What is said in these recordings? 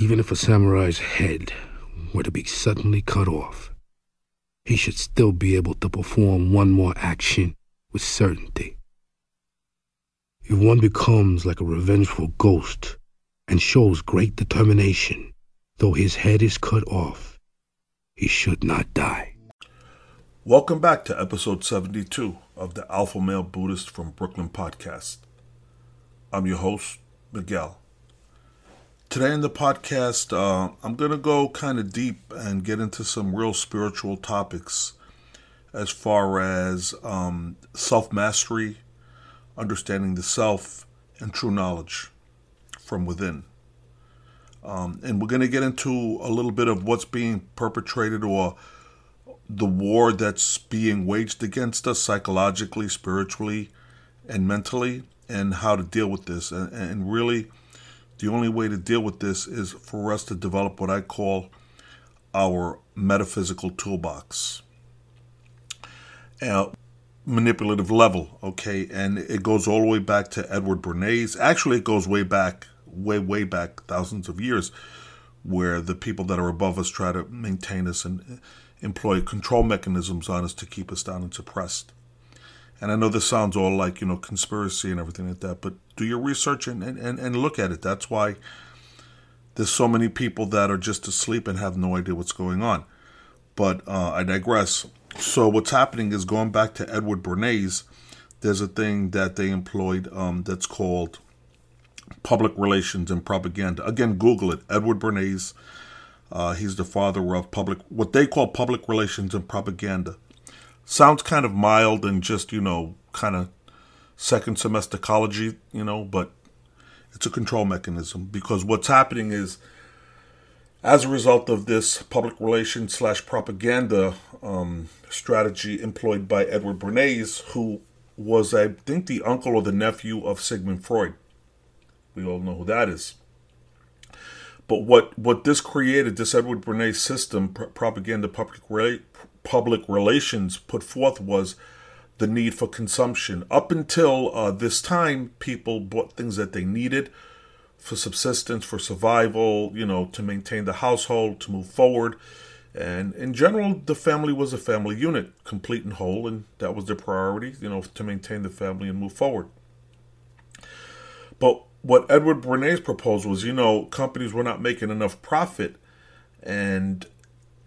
Even if a samurai's head were to be suddenly cut off, he should still be able to perform one more action with certainty. If one becomes like a revengeful ghost and shows great determination, though his head is cut off, he should not die. Welcome back to episode 72 of the Alpha Male Buddhist from Brooklyn podcast. I'm your host, Miguel. Today in the podcast, uh, I'm going to go kind of deep and get into some real spiritual topics as far as um, self mastery, understanding the self, and true knowledge from within. Um, and we're going to get into a little bit of what's being perpetrated or the war that's being waged against us psychologically, spiritually, and mentally, and how to deal with this. And, and really, the only way to deal with this is for us to develop what I call our metaphysical toolbox. Uh, manipulative level, okay? And it goes all the way back to Edward Bernays. Actually, it goes way back, way, way back, thousands of years, where the people that are above us try to maintain us and employ control mechanisms on us to keep us down and suppressed. And I know this sounds all like, you know, conspiracy and everything like that, but do your research and, and, and look at it. That's why there's so many people that are just asleep and have no idea what's going on. But uh, I digress. So what's happening is going back to Edward Bernays, there's a thing that they employed um, that's called public relations and propaganda. Again, Google it. Edward Bernays. Uh, he's the father of public, what they call public relations and propaganda sounds kind of mild and just you know kind of second semester college you know but it's a control mechanism because what's happening is as a result of this public relations slash propaganda um, strategy employed by edward bernays who was i think the uncle or the nephew of sigmund freud. We all know who that is. But what what this created this edward bernays system propaganda public public relations put forth was the need for consumption. Up until uh, this time, people bought things that they needed for subsistence, for survival, you know, to maintain the household, to move forward. And in general, the family was a family unit, complete and whole, and that was the priority, you know, to maintain the family and move forward. But what Edward Bernays proposed was, you know, companies were not making enough profit, and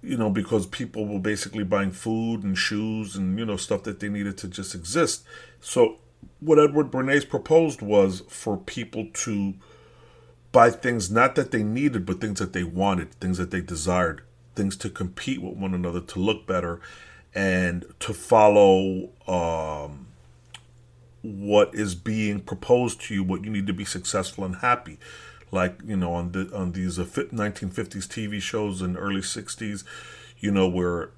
you know, because people were basically buying food and shoes and, you know, stuff that they needed to just exist. So, what Edward Bernays proposed was for people to buy things not that they needed, but things that they wanted, things that they desired, things to compete with one another, to look better, and to follow um, what is being proposed to you, what you need to be successful and happy like you know on the on these 1950s uh, TV shows and early 60s, you know where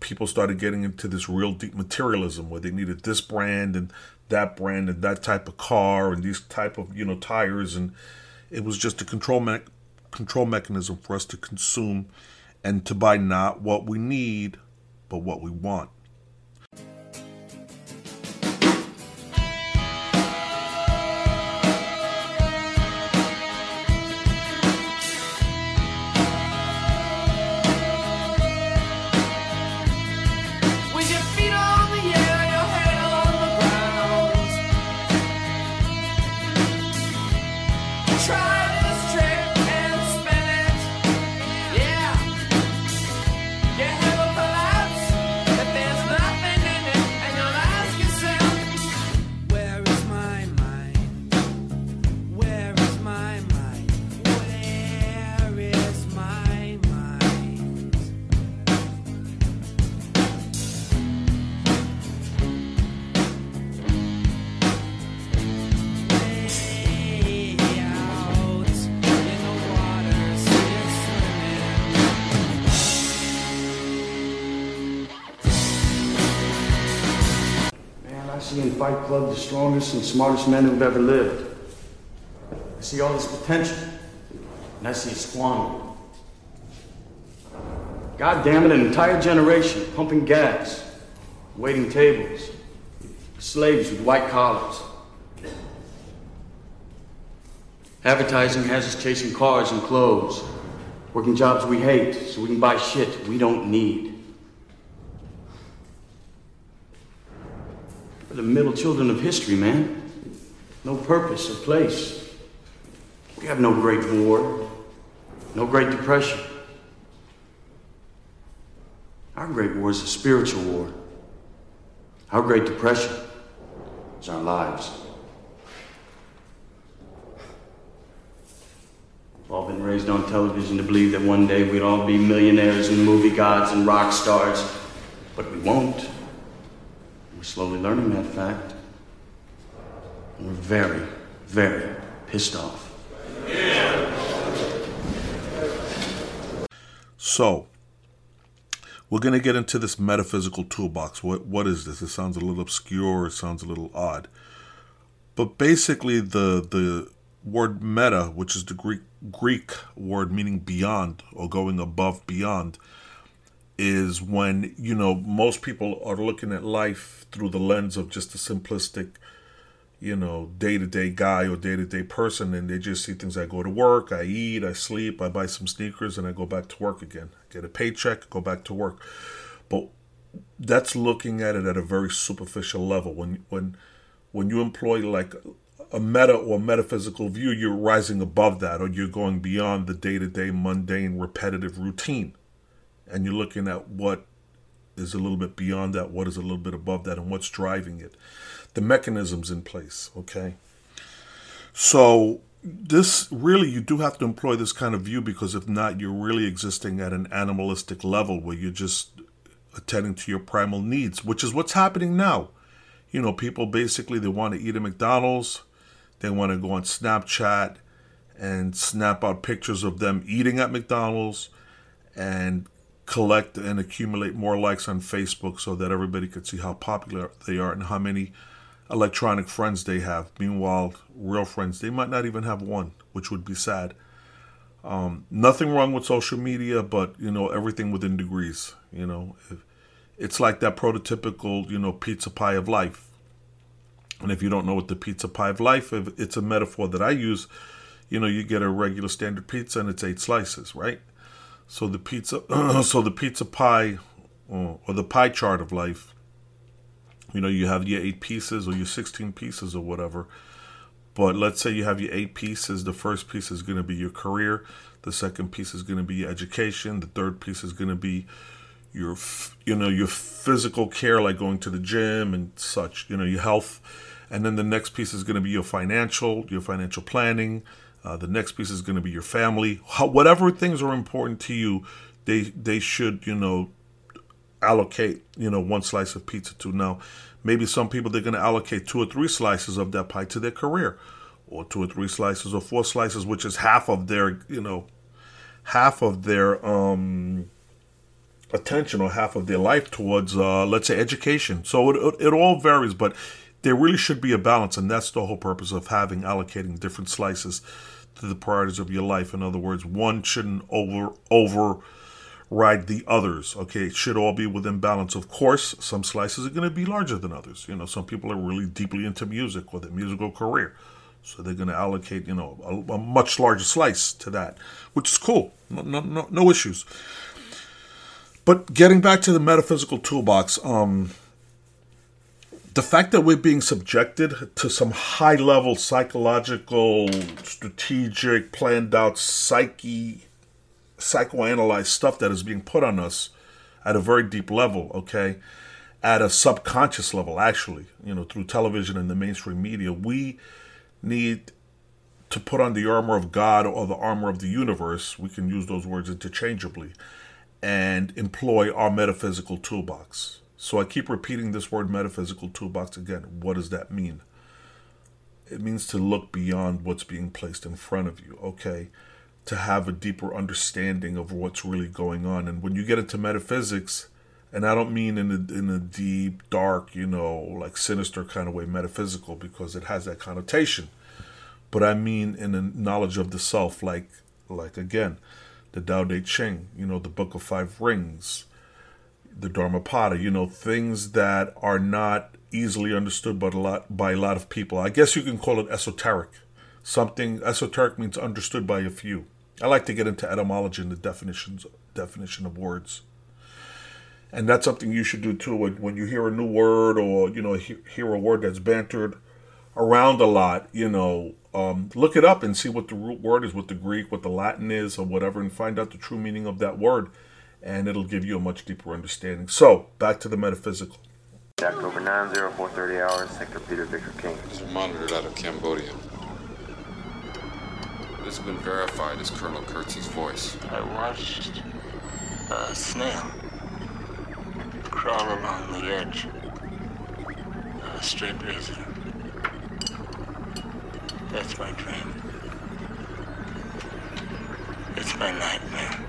people started getting into this real deep materialism where they needed this brand and that brand and that type of car and these type of you know tires. And it was just a control me- control mechanism for us to consume and to buy not what we need but what we want Club the strongest and smartest men who've ever lived. I see all this potential, and I see it squandered. God damn it, an entire generation pumping gas, waiting tables, slaves with white collars. Advertising has us chasing cars and clothes, working jobs we hate so we can buy shit we don't need. We're the middle children of history, man. No purpose or place. We have no great war, no great depression. Our great war is a spiritual war. Our great depression is our lives. We've all been raised on television to believe that one day we'd all be millionaires and movie gods and rock stars, but we won't. We're slowly learning that fact. And we're very, very pissed off. So, we're going to get into this metaphysical toolbox. What what is this? It sounds a little obscure. It sounds a little odd. But basically, the the word meta, which is the Greek Greek word meaning beyond or going above beyond, is when you know most people are looking at life through the lens of just a simplistic you know, day to day guy or day to day person, and they just see things. I go to work, I eat, I sleep, I buy some sneakers, and I go back to work again. Get a paycheck, go back to work. But that's looking at it at a very superficial level. When when when you employ like a meta or metaphysical view, you're rising above that, or you're going beyond the day to day mundane, repetitive routine, and you're looking at what is a little bit beyond that, what is a little bit above that, and what's driving it the mechanisms in place. Okay. So this really you do have to employ this kind of view because if not, you're really existing at an animalistic level where you're just attending to your primal needs, which is what's happening now. You know, people basically they want to eat at McDonald's, they want to go on Snapchat and snap out pictures of them eating at McDonald's and collect and accumulate more likes on Facebook so that everybody could see how popular they are and how many electronic friends they have. Meanwhile, real friends, they might not even have one, which would be sad. Um, nothing wrong with social media, but you know everything within degrees. You know, it's like that prototypical you know pizza pie of life. And if you don't know what the pizza pie of life, it's a metaphor that I use. You know, you get a regular standard pizza and it's eight slices, right? So the pizza, so the pizza pie, or, the pie chart of life you know, you have your eight pieces or your 16 pieces or whatever. But let's say you have your eight pieces. The first piece is going to be your career. The second piece is going to be your education. The third piece is going to be your, you know, your physical care, like going to the gym and such. You know, your health. And then the next piece is going to be your financial, your financial planning. Uh, the next piece is going to be your family. How, whatever things are important to you, they they should you know allocate, you know, one slice of pizza to. Now, maybe some people they're going to allocate two or three slices of that pie to their career, or two or three slices or four slices, which is half of their, you know, half of their um, attention or half of their life towards, uh, let's say, education. So it, it, it all varies, but there really should be a balance, and that's the whole purpose of having allocating different slices to the priorities of your life. In other words, one shouldn't over over ride the others. Okay, it should all be within balance. Of course, some slices are going to be larger than others. You know, some people are really deeply into music or their musical career. So they're going to allocate, you know, a, a, much larger slice to that, which is cool. No, no, no, no issues. But getting back to the metaphysical toolbox, um, the fact that we're being subjected to some high level psychological, strategic, planned out psyche psychoanalyzed stuff that is being put on us at a very deep level, okay? At a subconscious level, actually, you know, through television and the mainstream media, we need to put on the armor of God or the armor of the universe. We can use those words interchangeably and employ our metaphysical toolbox. So I keep repeating this word metaphysical toolbox again. What does that mean? It means to look beyond what's being placed in front of you, okay? to have a deeper understanding of what's really going on. And when you get into metaphysics, and I don't mean in a, in a deep, dark, you know, like sinister kind of way, metaphysical, because it has that connotation. But I mean in a knowledge of the self, like, like again, the Tao Te Ching, you know, the Book of Five Rings, the Dharmapada, you know, things that are not easily understood by a lot by a lot of people. I guess you can call it esoteric Something esoteric means understood by a few. I like to get into etymology and the definitions definition of words. And that's something you should do too. When, you hear a new word or, you know, hear a word that's bantered around a lot, you know, um, look it up and see what the root word is, what the Greek, what the Latin is, or whatever, and find out the true meaning of that word. And it'll give you a much deeper understanding. So, back to the metaphysical. October 9, 0430 hours, Sector Peter Victor King. These are monitored out of Cambodia. This has been verified as Colonel Kurtz's voice. I watched a snail crawl along the edge of a straight razor. That's my dream. It's my nightmare.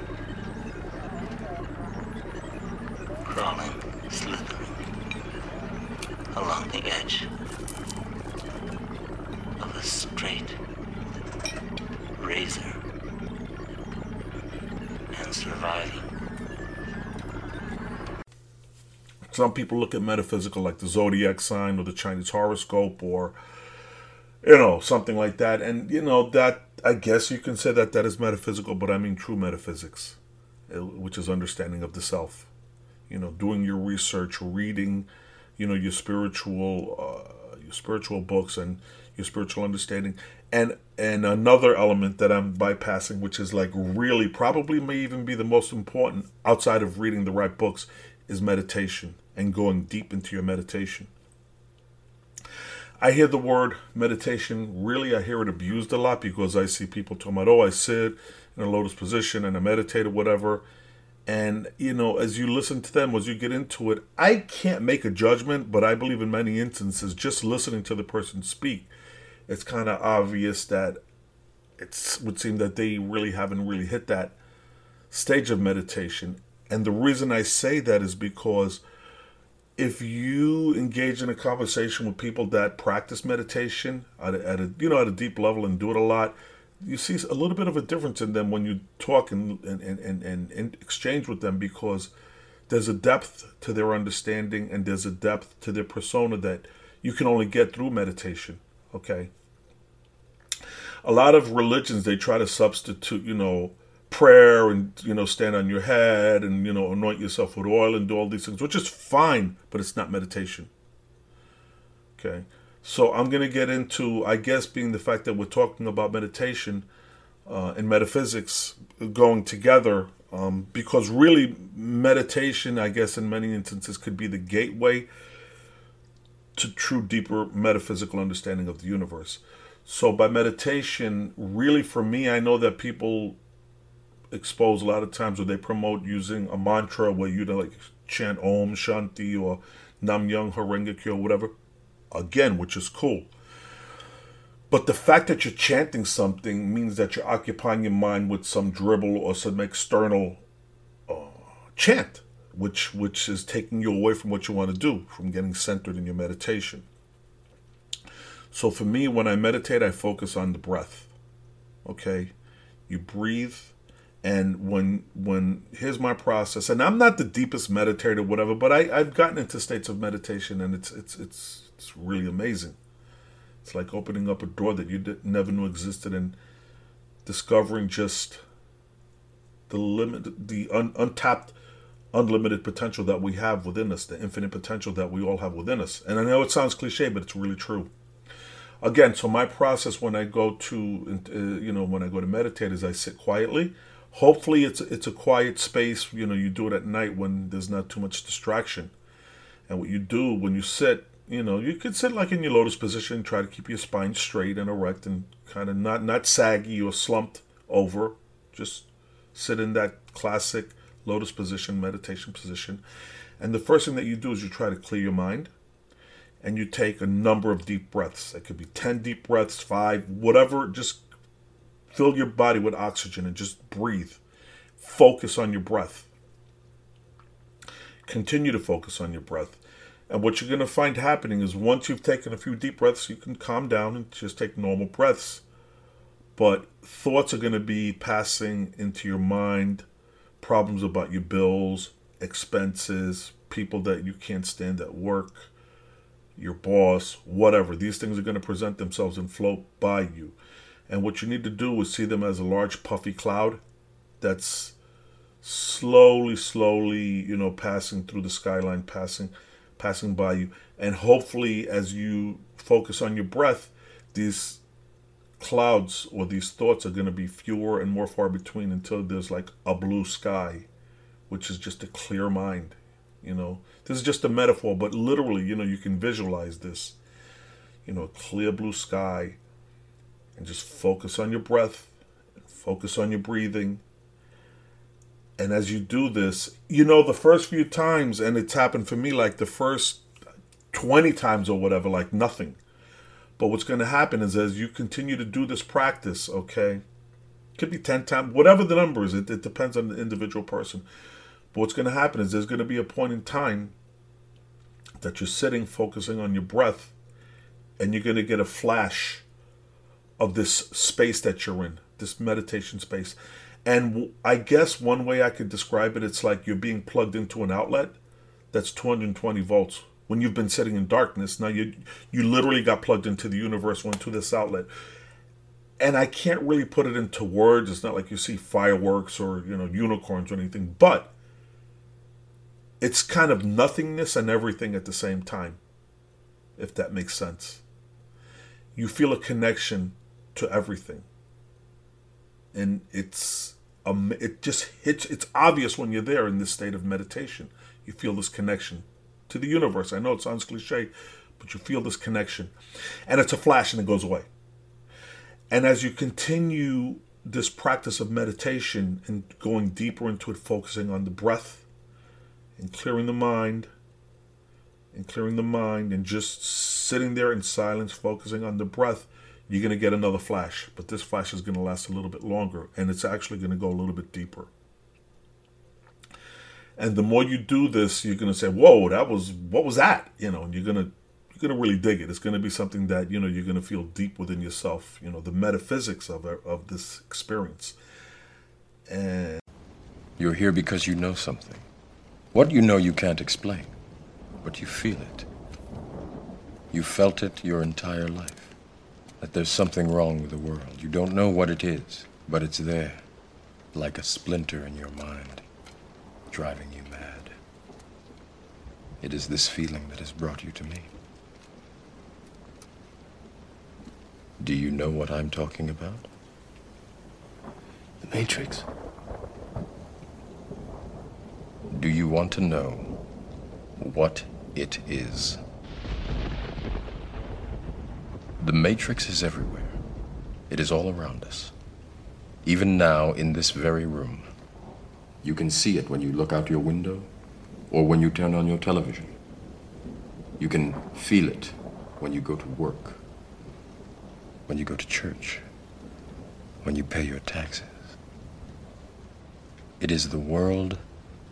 Crawling, slithering along the edge of a straight razor and surviving. Some people look at metaphysical like the zodiac sign or the Chinese horoscope or you know, something like that. And, you know, that, I guess you can say that that is metaphysical, but I mean true metaphysics, uh, which is understanding of the self. You know, doing your research, reading, you know, your spiritual, uh, your spiritual books and your spiritual understanding. And, and another element that I'm bypassing, which is like really probably may even be the most important outside of reading the right books, is meditation and going deep into your meditation I hear the word meditation, really, I hear it abused a lot because I see people talking about, oh, I sit in a lotus position and I meditate or whatever. And, you know, as you listen to them, as you get into it, I can't make a judgment, but I believe in many instances, just listening to the person speak, it's kind of obvious that it would seem that they really haven't really hit that stage of meditation. And the reason I say that is because if you engage in a conversation with people that practice meditation at a, at a, you know at a deep level and do it a lot you see a little bit of a difference in them when you talk and and, and, and, and exchange with them because there's a depth to their understanding and there's a depth to their persona that you can only get through meditation okay? A lot of religions they try to substitute you know prayer and you know stand on your head and you know anoint yourself with oil and do all these things which is fine but it's not meditation okay so i'm going to get into i guess being the fact that we're talking about meditation uh, and metaphysics going together um, because really meditation i guess in many instances could be the gateway to true deeper metaphysical understanding of the universe so by meditation really for me i know that people expose a lot of times where they promote using a mantra where you like chant Om Shanti or Nam Myoho Renge Kyo or whatever. Again, which is cool. But the fact that you're chanting something means that you're occupying your mind with some dribble or some external uh, chant, which which is taking you away from what you want to do, from getting centered in your meditation. So for me, when I meditate, I focus on the breath. Okay, you breathe and when when here's my process and i'm not the deepest meditator whatever but I, i've gotten into states of meditation and it's it's it's it's really amazing it's like opening up a door that you never knew existed and discovering just the limit the un, untapped unlimited potential that we have within us the infinite potential that we all have within us and i know it sounds cliche but it's really true again so my process when i go to uh, you know when i go to meditate is i sit quietly Hopefully, it's it's a quiet space. You know, you do it at night when there's not too much distraction. And what you do when you sit, you know, you could sit like in your lotus position, try to keep your spine straight and erect, and kind of not not saggy or slumped over. Just sit in that classic lotus position, meditation position. And the first thing that you do is you try to clear your mind and you take a number of deep breaths. It could be 10 deep breaths, five, whatever. Just Fill your body with oxygen and just breathe. Focus on your breath. Continue to focus on your breath. And what you're going to find happening is once you've taken a few deep breaths, you can calm down and just take normal breaths. But thoughts are going to be passing into your mind problems about your bills, expenses, people that you can't stand at work, your boss, whatever. These things are going to present themselves and float by you And what you need to do is see them as a large puffy cloud that's slowly, slowly, you know, passing through the skyline, passing, passing by you. And hopefully, as you focus on your breath, these clouds or these thoughts are going to be fewer and more far between until there's like a blue sky, which is just a clear mind. You know, this is just a metaphor, but literally, you know, you can visualize this. You know, a clear blue sky, and just focus on your breath, focus on your breathing. And as you do this, you know, the first few times, and it's happened for me like the first 20 times or whatever, like nothing. But what's going to happen is as you continue to do this practice, okay, could be 10 times, whatever the number is, it, it depends on the individual person. But what's going to happen is there's going to be a point in time that you're sitting focusing on your breath and you're going to get a flash of this space that you're in, this meditation space. And I guess one way I could describe it, it's like you're being plugged into an outlet that's 220 volts. When you've been sitting in darkness, now you you literally got plugged into the universe, went to this outlet. And I can't really put it into words. It's not like you see fireworks or you know unicorns or anything, but it's kind of nothingness and everything at the same time, if that makes sense. You feel a connection to everything. And it's um, it just hits it's obvious when you're there in this state of meditation. You feel this connection to the universe. I know it sounds cliche, but you feel this connection. And it's a flash and it goes away. And as you continue this practice of meditation and going deeper into it, focusing on the breath and clearing the mind and clearing the mind and just sitting there in silence, focusing on the breath, you're going to get another flash. But this flash is going to last a little bit longer and it's actually going to go a little bit deeper. And the more you do this, you're going to say, "Whoa, that was what was that?" You know, and you're going to you're going to really dig it. It's going to be something that you know you're going to feel deep within yourself. You know, the metaphysics of of this experience. And you're here because you know something. What you know you can't explain, but you feel it. You felt it your entire life. That there's something wrong with the world. You don't know what it is, but it's there, like a splinter in your mind, driving you mad. It is this feeling that has brought you to me. Do you know what I'm talking about? The Matrix. Do you want to know what it is? The Matrix is everywhere. It is all around us. Even now, in this very room. You can see it when you look out your window or when you turn on your television. You can feel it when you go to work, when you go to church, when you pay your taxes. It is the world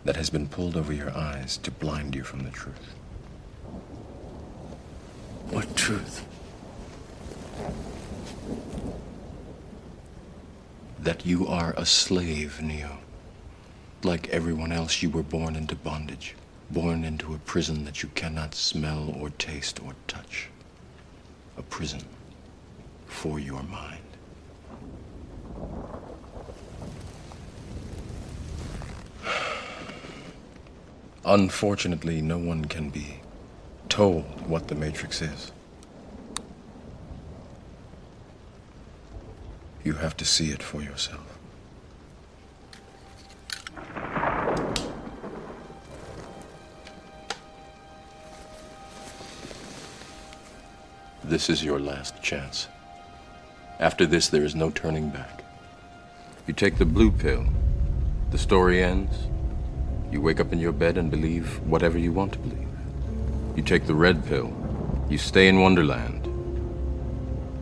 that has been pulled over your eyes to blind you from the truth. What truth? That you are a slave, Neo. Like everyone else, you were born into bondage, born into a prison that you cannot smell or taste or touch. A prison for your mind. Unfortunately, no one can be told what the Matrix is. You have to see it for yourself. This is your last chance. After this, there is no turning back. You take the blue pill, the story ends. You wake up in your bed and believe whatever you want to believe. You take the red pill, you stay in Wonderland,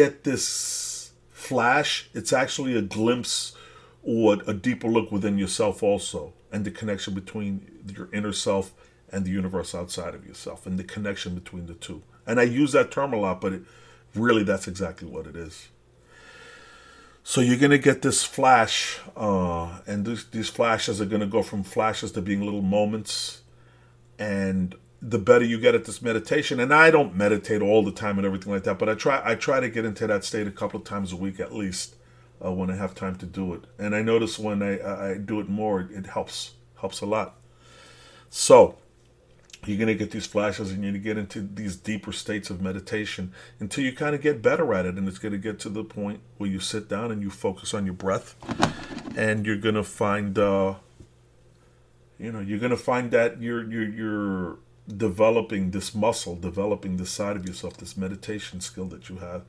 Get this flash, it's actually a glimpse or a deeper look within yourself also, and the connection between your inner self and the universe outside of yourself, and the connection between the two. And I use that term a lot, but it, really that's exactly what it is. So you're gonna get this flash, uh, and this, these flashes are gonna go from flashes to being little moments, and the better you get at this meditation. And I don't meditate all the time and everything like that, but I try I try to get into that state a couple of times a week at least uh, when I have time to do it. And I notice when I I do it more, it helps helps a lot. So you're going to get these flashes and you're going to get into these deeper states of meditation until you kind of get better at it and it's going to get to the point where you sit down and you focus on your breath and you're going to find uh you know you're going to find that you're you're you're developing this muscle developing this side of yourself this meditation skill that you have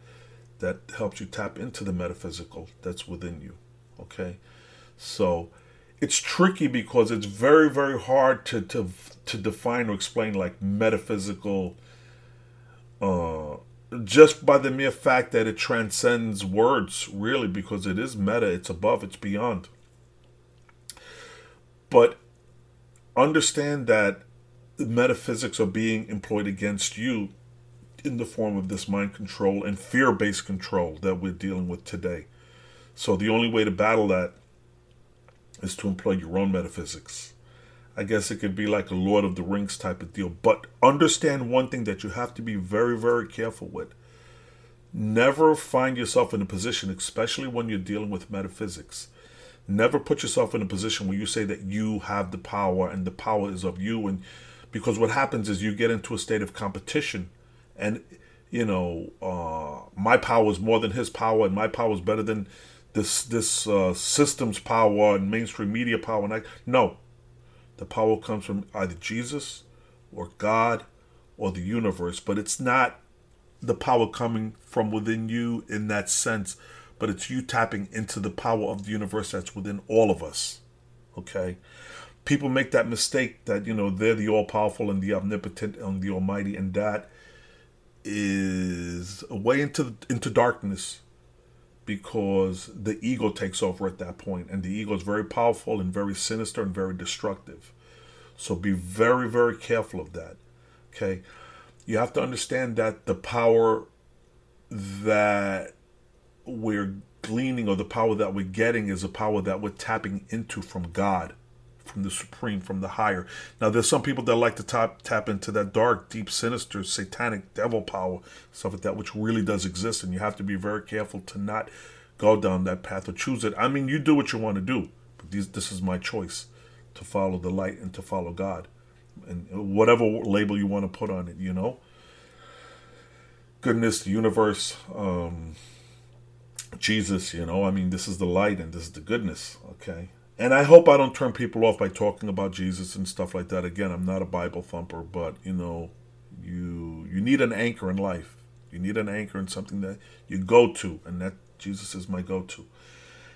that helps you tap into the metaphysical that's within you okay? So it's tricky because it's very very hard to to to define or explain like metaphysical uh just by the mere fact that it transcends words really because it is meta it's above it's beyond. But understand that the metaphysics are being employed against you in the form of this mind control and fear-based control that we're dealing with today so the only way to battle that is to employ your own metaphysics. I guess it could be like a Lord of the Rings type of deal. But understand one thing that you have to be very, very careful with. Never find yourself in a position, especially when you're dealing with metaphysics. Never put yourself in a position where you say that you have the power and the power is of you. And because what happens is you get into a state of competition, and you know, uh, my power is more than his power, and my power is better than this this uh, system's power and mainstream media power. And I, no, the power comes from either Jesus or God or the universe, but it's not the power coming from within you in that sense, but it's you tapping into the power of the universe that's within all of us. Okay? People make that mistake that, you know, they're the all powerful and the omnipotent and the almighty, and that is a way into into darkness because the ego takes over at that point and the ego is very powerful and very sinister and very destructive. So be very very careful of that okay? You have to understand that the power that we're gleaning or the power that we're getting is a power that we're tapping into from god from the supreme from the higher. Now there's some people that like to tap tap into that dark deep sinister satanic devil power stuff like that which really does exist and you have to be very careful to not go down that path or choose it. I mean you do what you want to do but these, this is my choice to follow the light and to follow god and whatever label you want to put on it you know? Goodness the universe um jesus you know? I mean this is the light and this is the goodness okay and I hope I don't turn people off by talking about Jesus and stuff like that. Again, I'm not a Bible thumper, but you know, you you need an anchor in life. You need an anchor in something that you go to, and that Jesus is my go-to.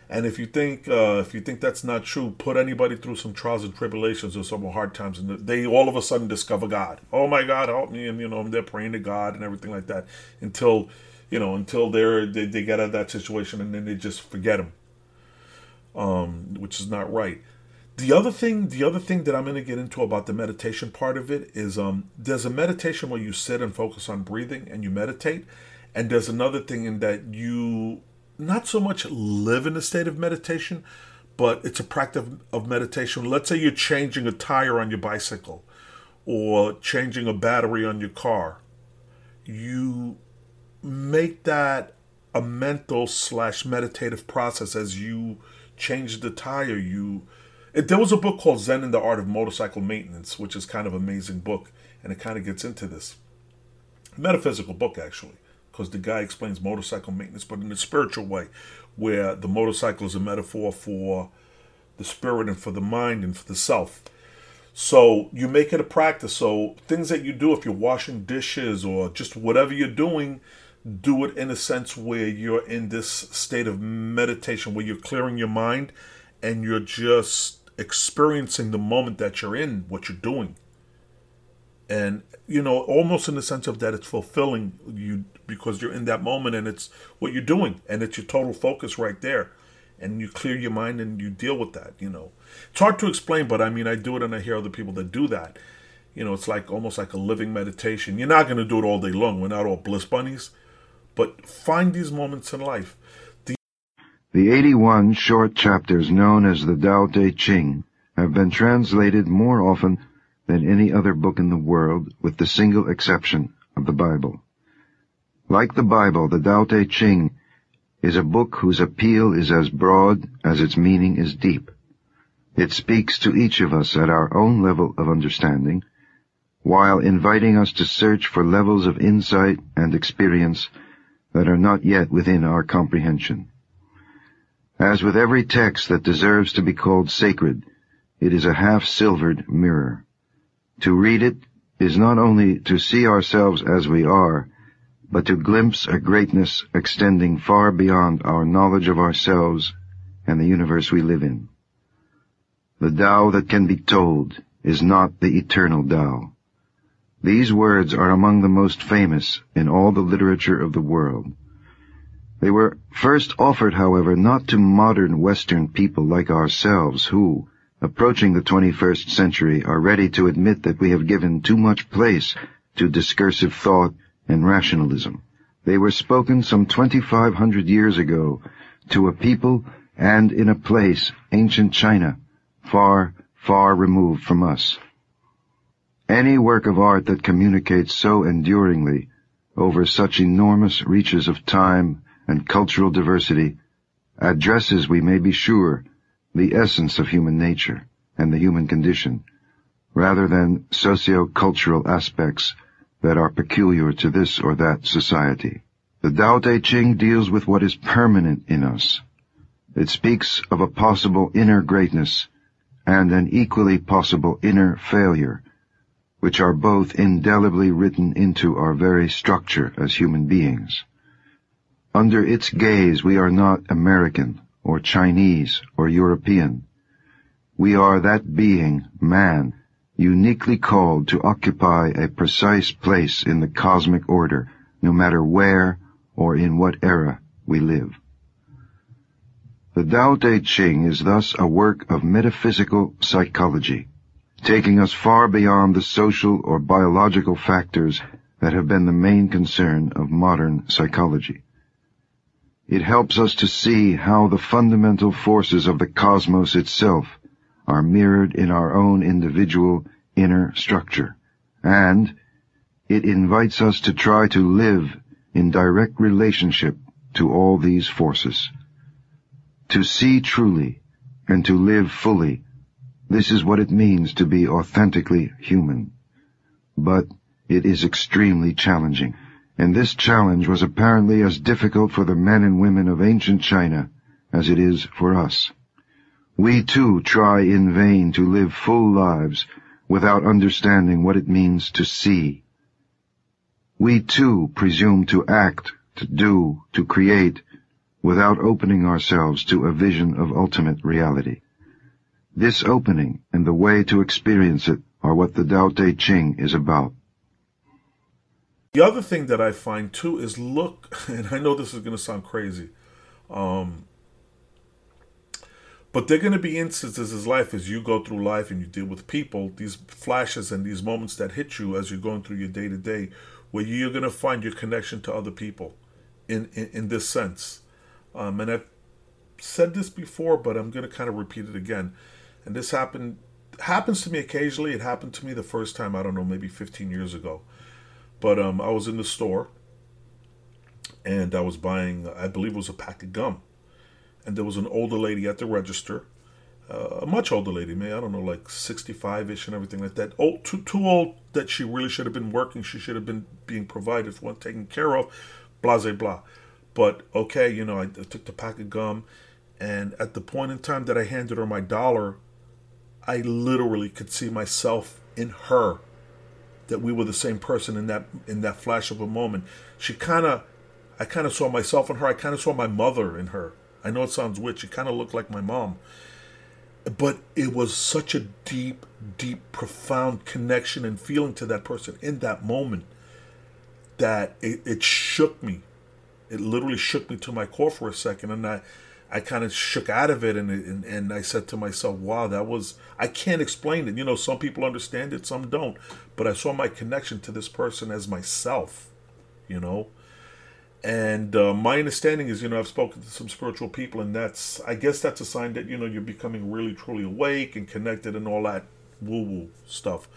And if you think uh, if you think that's not true, put anybody through some trials and tribulations or some hard times, and they all of a sudden discover God. Oh my God, help me! And you know they're praying to God and everything like that until you know until they're they, they get out of that situation, and then they just forget Him um, which is not right. The other thing, the other thing that I'm going to get into about the meditation part of it is um, there's a meditation where you sit and focus on breathing and you meditate, and there's another thing in that you not so much live in a state of meditation, but it's a practice of meditation. Let's say you're changing a tire on your bicycle or changing a battery on your car. You make that a mental slash meditative process as you change the tire. You, it, there was a book called Zen and the Art of Motorcycle Maintenance, which is kind of amazing book, and it kind of gets into this metaphysical book actually, because the guy explains motorcycle maintenance, but in a spiritual way, where the motorcycle is a metaphor for the spirit and for the mind and for the self. So you make it a practice. So things that you do, if you're washing dishes or just whatever you're doing, do it in a sense where you're in this state of meditation where you're clearing your mind and you're just experiencing the moment that you're in, what you're doing. and you know almost in the sense of that it's fulfilling you because you're in that moment and it's what you're doing and it's your total focus right there. And you clear your mind and you deal with that you know. It's hard to explain but i mean i do it and i hear other people that do that. You know it's like almost like a living meditation. You're not going to do it all day long. We're not all bliss bunnies but find these moments in life the, the 81 short chapters known as the Tao Te Ching have been translated more often than any other book in the world, with the single exception of the Bible. Like the Bible, the Tao Te Ching is a book whose appeal is as broad as its meaning is deep. It speaks to each of us at our own level of understanding, while inviting us to search for levels of insight and experience that are not yet within our comprehension. As with every text that deserves to be called sacred, it is a half-silvered mirror. To read it is not only to see ourselves as we are, but to glimpse a greatness extending far beyond our knowledge of ourselves and the universe we live in. The Tao that can be told is not the eternal Tao. These words are among the most famous in all the literature of the world. They were first offered, however, not to modern Western people like ourselves who, approaching the 21st century, are ready to admit that we have given too much place to discursive thought and rationalism. They were spoken some 2,500 years ago to a people and in a place, ancient China, far, far removed from us. Any work of art that communicates so enduringly over such enormous reaches of time and cultural diversity addresses, we may be sure, the essence of human nature and the human condition, rather than socio-cultural aspects that are peculiar to this or that society. The Tao Te Ching deals with what is permanent in us. It speaks of a possible inner greatness and an equally possible inner failure, which are both indelibly written into our very structure as human beings. Under its gaze we are not American or Chinese or European. We are that being, man, uniquely called to occupy a precise place in the cosmic order, no matter where or in what era we live. The Tao Te Ching is thus a work of metaphysical psychology, taking us far beyond the social or biological factors that have been the main concern of modern psychology. It helps us to see how the fundamental forces of the cosmos itself are mirrored in our own individual inner structure, and it invites us to try to live in direct relationship to all these forces. To see truly and to live fully, this is what it means to be authentically human. But it is extremely challenging and this challenge was apparently as difficult for the men and women of ancient China as it is for us. We too try in vain to live full lives without understanding what it means to see. We too presume to act, to do, to create, without opening ourselves to a vision of ultimate reality. This opening and the way to experience it are what the Tao Te Ching is about. The other thing that I find too is look, and I know this is going to sound crazy, um, but there are going to be instances in life as you go through life and you deal with people, these flashes and these moments that hit you as you're going through your day to day, where you're going to find your connection to other people in, in, in this sense. Um, and I've said this before, but I'm going to kind of repeat it again. And this happened happens to me occasionally. It happened to me the first time, I don't know, maybe 15 years ago. But um, I was in the store and I was buying, I believe it was a pack of gum. And there was an older lady at the register, uh, a much older lady, maybe, I don't know, like 65 ish and everything like that. Old, too, too old that she really should have been working. She should have been being provided for taken care of, blah, blah, blah. But okay, you know, I took the pack of gum. And at the point in time that I handed her my dollar, I literally could see myself in her that we were the same person in that in that flash of a moment. She kind of, I kind of saw myself in her. I kind of saw my mother in her. I know it sounds weird. She kind of looked like my mom. but it was such a deep, deep, profound connection and feeling to that person in that moment that it, it shook me. It literally shook me to my core for a second, and I, I kind of shook out of it, and, and and I said to myself, "Wow, that was I can't explain it. You know, some people understand it, some don't, but I saw my connection to this person as myself, you know." And uh, my understanding is, you know, I've spoken to some spiritual people, and that's, I guess, that's a sign that you know you're becoming really truly awake and connected and all that woo woo stuff.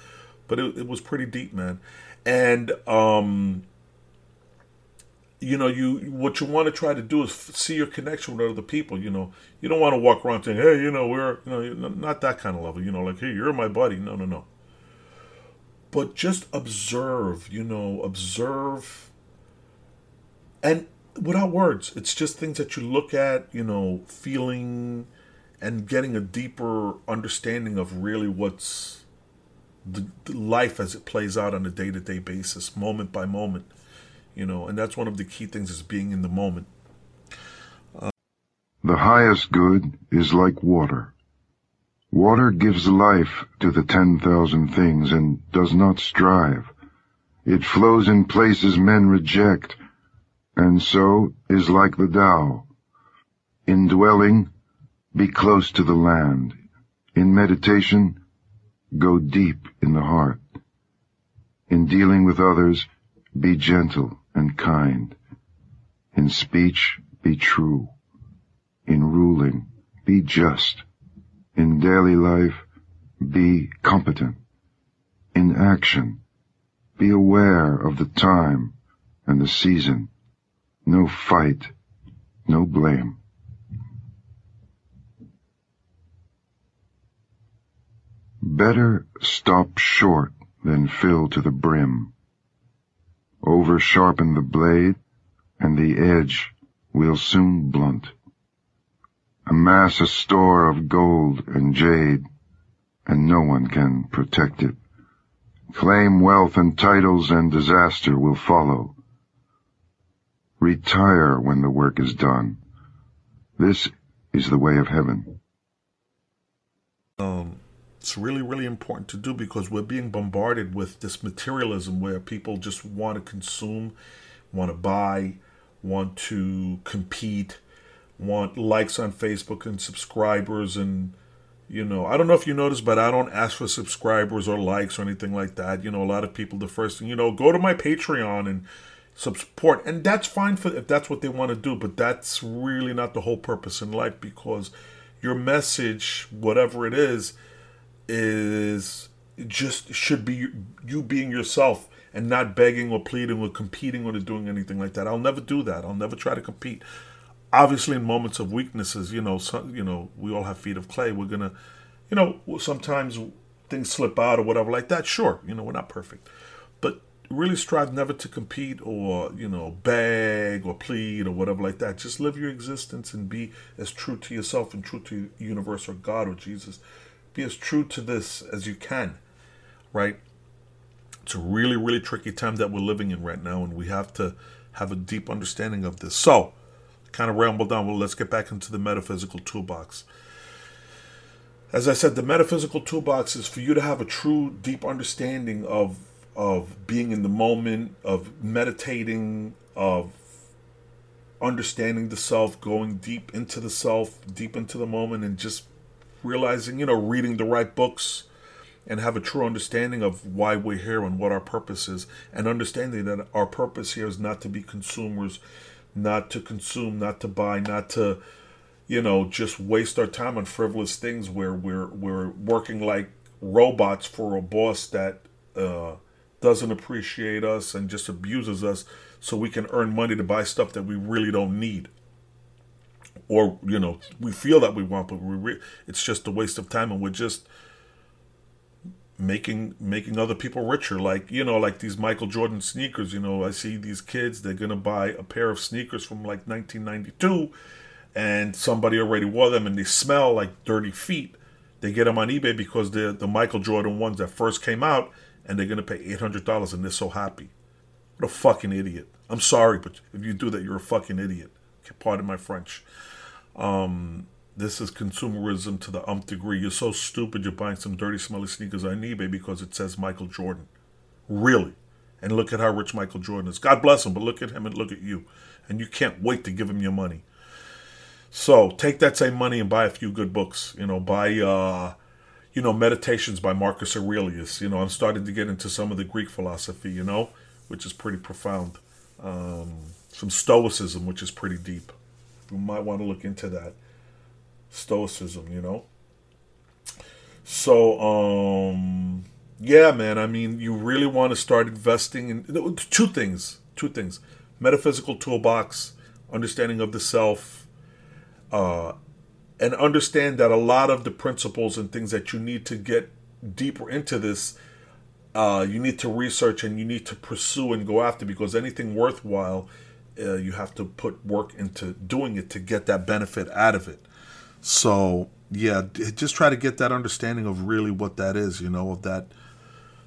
But it, it was pretty deep, man. And um, you know, you what you want to try to do is see your connection with other people. You know, you don't want to walk around saying, "Hey, you know, we're you know, not that kind of level." You know, like, "Hey, you're my buddy." No, no, no. But just observe. You know, observe, and without words, it's just things that you look at. You know, feeling, and getting a deeper understanding of really what's the, the life as it plays out on a day to day basis, moment by moment you know, and that's one of the key things is being in the moment. Uh, the highest good is like water. Water gives life to the ten thousand things and does not strive. It flows in places men reject, and so is like the Tao. In dwelling, be close to the land. In meditation, go deep in the heart. In dealing with others, be gentle and kind. In speech, be true. In ruling, be just. In daily life, be competent. In action, be aware of the time and the season. No fight, no blame. Better stop short than fill to the brim. Over sharpen the blade, and the edge will soon blunt. Amass a store of gold and jade, and no one can protect it. Claim wealth and titles, and disaster will follow. Retire when the work is done. This is the way of heaven. Um, it's really really important to do because we're being bombarded with this materialism where people just want to consume want to buy want to compete want likes on facebook and subscribers and you know i don't know if you noticed but i don't ask for subscribers or likes or anything like that. You know a lot of people the first thing you know go to my patreon and support and that's fine for if that's what they want to do but that's really not the whole purpose in life because your message whatever it is is just should be you being yourself and not begging or pleading or competing or doing anything like that. I'll never do that. I'll never try to compete. Obviously, in moments of weaknesses, you know, some, you know, we all have feet of clay. We're gonna, you know, sometimes things slip out or whatever like that. Sure, you know, we're not perfect, but really strive never to compete or you know beg or plead or whatever like that. Just live your existence and be as true to yourself and true to universe or God or Jesus be as true to this as you can, right? It's a really, really tricky time that we're living in right now, and we have to have a deep understanding of this. So, kind of rambled down. Well, let's get back into the metaphysical toolbox. As I said, the metaphysical toolbox is for you to have a true, deep understanding of of being in the moment, of meditating, of understanding the self, going deep into the self, deep into the moment, and just realizing, you know, reading the right books and have a true understanding of why we're here and what our purpose is, and understanding that our purpose here is not to be consumers, not to consume, not to buy, not to, you know, just waste our time on frivolous things where we're we're working like robots for a boss that uh, doesn't appreciate us and just abuses us, so we can earn money to buy stuff that we really don't need or you know we feel that we want, but we re- it's just a waste of time, and we're just making making other people richer. Like you know, like these Michael Jordan sneakers. You know, I see these kids; they're gonna buy a pair of sneakers from like 1992, and somebody already wore them, and they smell like dirty feet. They get them on eBay because they're the Michael Jordan ones that first came out, and they're gonna pay eight hundred dollars, and they're so happy. What a fucking idiot! I'm sorry, but if you do that, you're a fucking idiot. Pardon my French. Um, this is consumerism to the umph degree. You're so stupid you're buying some dirty, smelly sneakers on eBay because it says Michael Jordan. Really. And look at how rich Michael Jordan is. God bless him, but look at him and look at you. And you can't wait to give him your money. So take that same money and buy a few good books. You know, buy, uh, you know, Meditations by Marcus Aurelius. You know, I'm starting to get into some of the Greek philosophy, you know, which is pretty profound. Um, some Stoicism, which is pretty deep. You might want to look into that. Stoicism, you know. So, um, yeah, man. I mean, you really want to start investing in two things. Two things: metaphysical toolbox, understanding of the self, uh, and understand that a lot of the principles and things that you need to get deeper into this, uh, you need to research and you need to pursue and go after because anything worthwhile, uh, you have to put work into doing it to get that benefit out of it. So yeah, just try to get that understanding of really what that is, you know, of that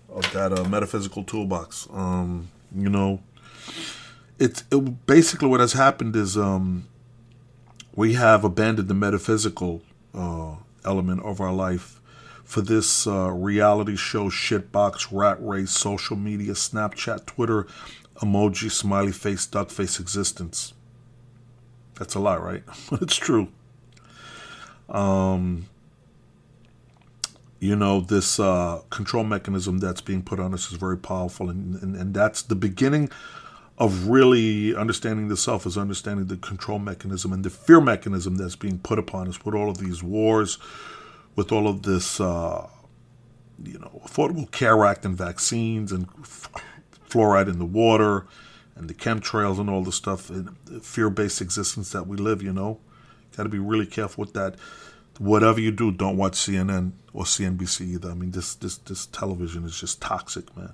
of that uh, metaphysical toolbox. Um, you know, it's it, basically what has happened is um, we have abandoned the metaphysical uh, element of our life for this uh, reality show, shitbox, rat race, social media, Snapchat, Twitter, emoji, smiley face, duck face existence. That's a lot, right? But it's true. Um, you know, this uh, control mechanism that's being put on us is very powerful, and, and, and that's the beginning of really understanding the self is understanding the control mechanism and the fear mechanism that's being put upon us with all of these wars, with all of this, uh, you know, Affordable Care Act and vaccines and fluoride in the water and the chemtrails and all the stuff, and fear-based existence that we live. You know, got to be really careful with that. Whatever you do, don't watch CNN or CNBC either. I mean, this this this television is just toxic, man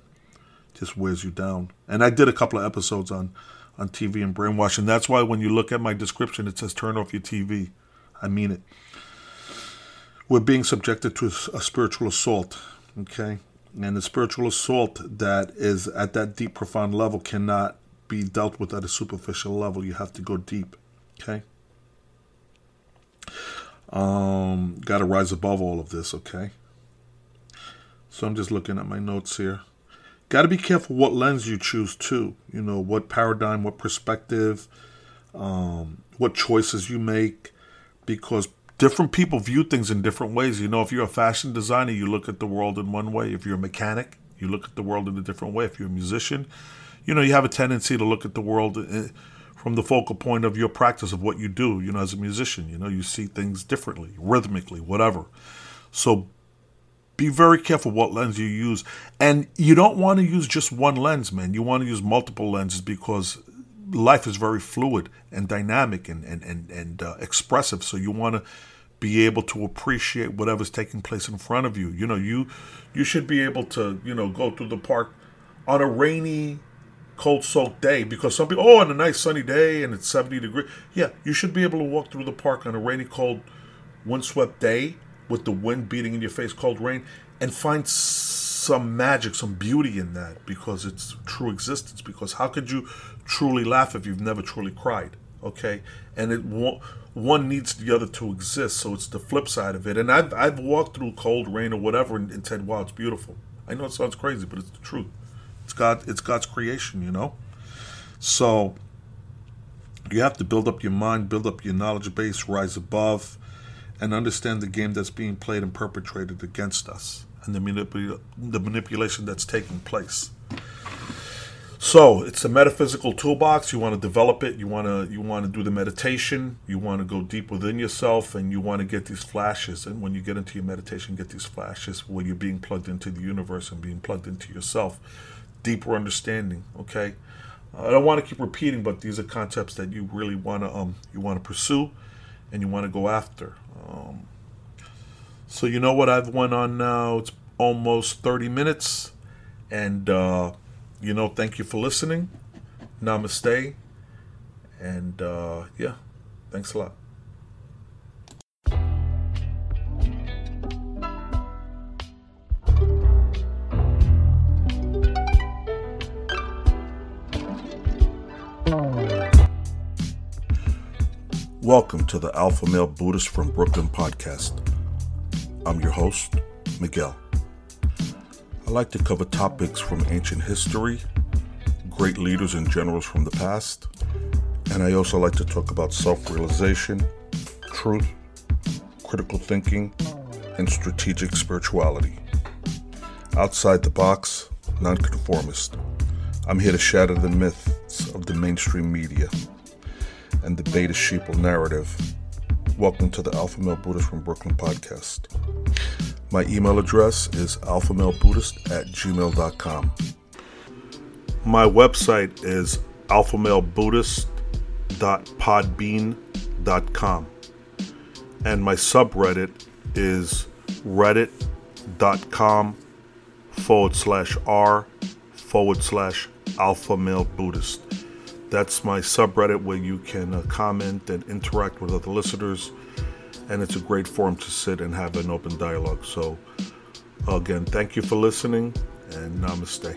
just wears you down. And I did a couple of episodes on on TV and brainwashing. That's why when you look at my description, it says turn off your TV. I mean it. We're being subjected to a spiritual assault, okay? And the spiritual assault that is at that deep, profound level cannot be dealt with at a superficial level. You have to go deep, okay? Um, got to rise above all of this, okay? So I'm just looking at my notes here got to be careful what lens you choose too. You know, what paradigm, what perspective, um, what choices you make, because different people view things in different ways. You know, if you're a fashion designer, you look at the world in one way. If you're a mechanic, you look at the world in a different way. If you're a musician, you know, you have a tendency to look at the world eh, from the focal point of your practice of what you do. You know, as a musician, you know, you see things differently, rhythmically, whatever. So be very careful what lens you use. And you don't want to use just one lens, man. You want to use multiple lenses because life is very fluid and dynamic and, and, and, and uh, expressive. So you want to be able to appreciate whatever's taking place in front of you. You know, you you should be able to, you know, go through the park on a rainy, cold soaked day because some people, oh, on a nice sunny day and it's 70 degrees. Yeah, you should be able to walk through the park on a rainy, cold, windswept day with the wind beating in your face, cold rain, and find some magic, some beauty in that because it's true existence. Because how could you truly laugh if you've never truly cried? Okay, and it one needs the other to exist, so it's the flip side of it. And I've I've walked through cold rain or whatever and, and said, "Wow, it's beautiful." I know it sounds crazy, but it's the truth. It's God. It's God's creation, you know. So you have to build up your mind, build up your knowledge base, rise above and understand the game that's being played and perpetrated against us and the, manipul- the manipulation that's taking place. So it's a metaphysical toolbox. You want to develop it. You want to you want to do the meditation. You want to go deep within yourself, and you want to get these flashes. And when you get into your meditation, get these flashes where you're being plugged into the universe and being plugged into yourself. Deeper understanding. Okay. I don't want to keep repeating, but these are concepts that you really want to um you want to pursue, and you want to go after. Um, so you know what I've went on now? It's almost 30 minutes. And, uh, you know, thank you for listening. Namaste. And, uh, yeah, thanks a lot. Welcome to the Alpha Male Buddhist from Brooklyn podcast. I'm your host, Miguel. I like to cover topics from ancient history, great leaders and generals from the past, and I also like to talk about self realization, truth, critical thinking, and strategic spirituality. Outside the box, nonconformist. I'm here to shatter the myths of the mainstream media and the beta sheeple narrative. Welcome to the Alpha Male Buddhist from Brooklyn podcast. My email address is alphamalebuddhist at gmail.com. My website is alphamalebuddhist.podbean.com. And my subreddit is reddit.com forward slash r forward slash alpha male Buddhist. That's my subreddit where you can uh, comment and interact with other listeners, and it's a great forum to sit and have an open dialogue. So, again, thank you for listening, and namaste.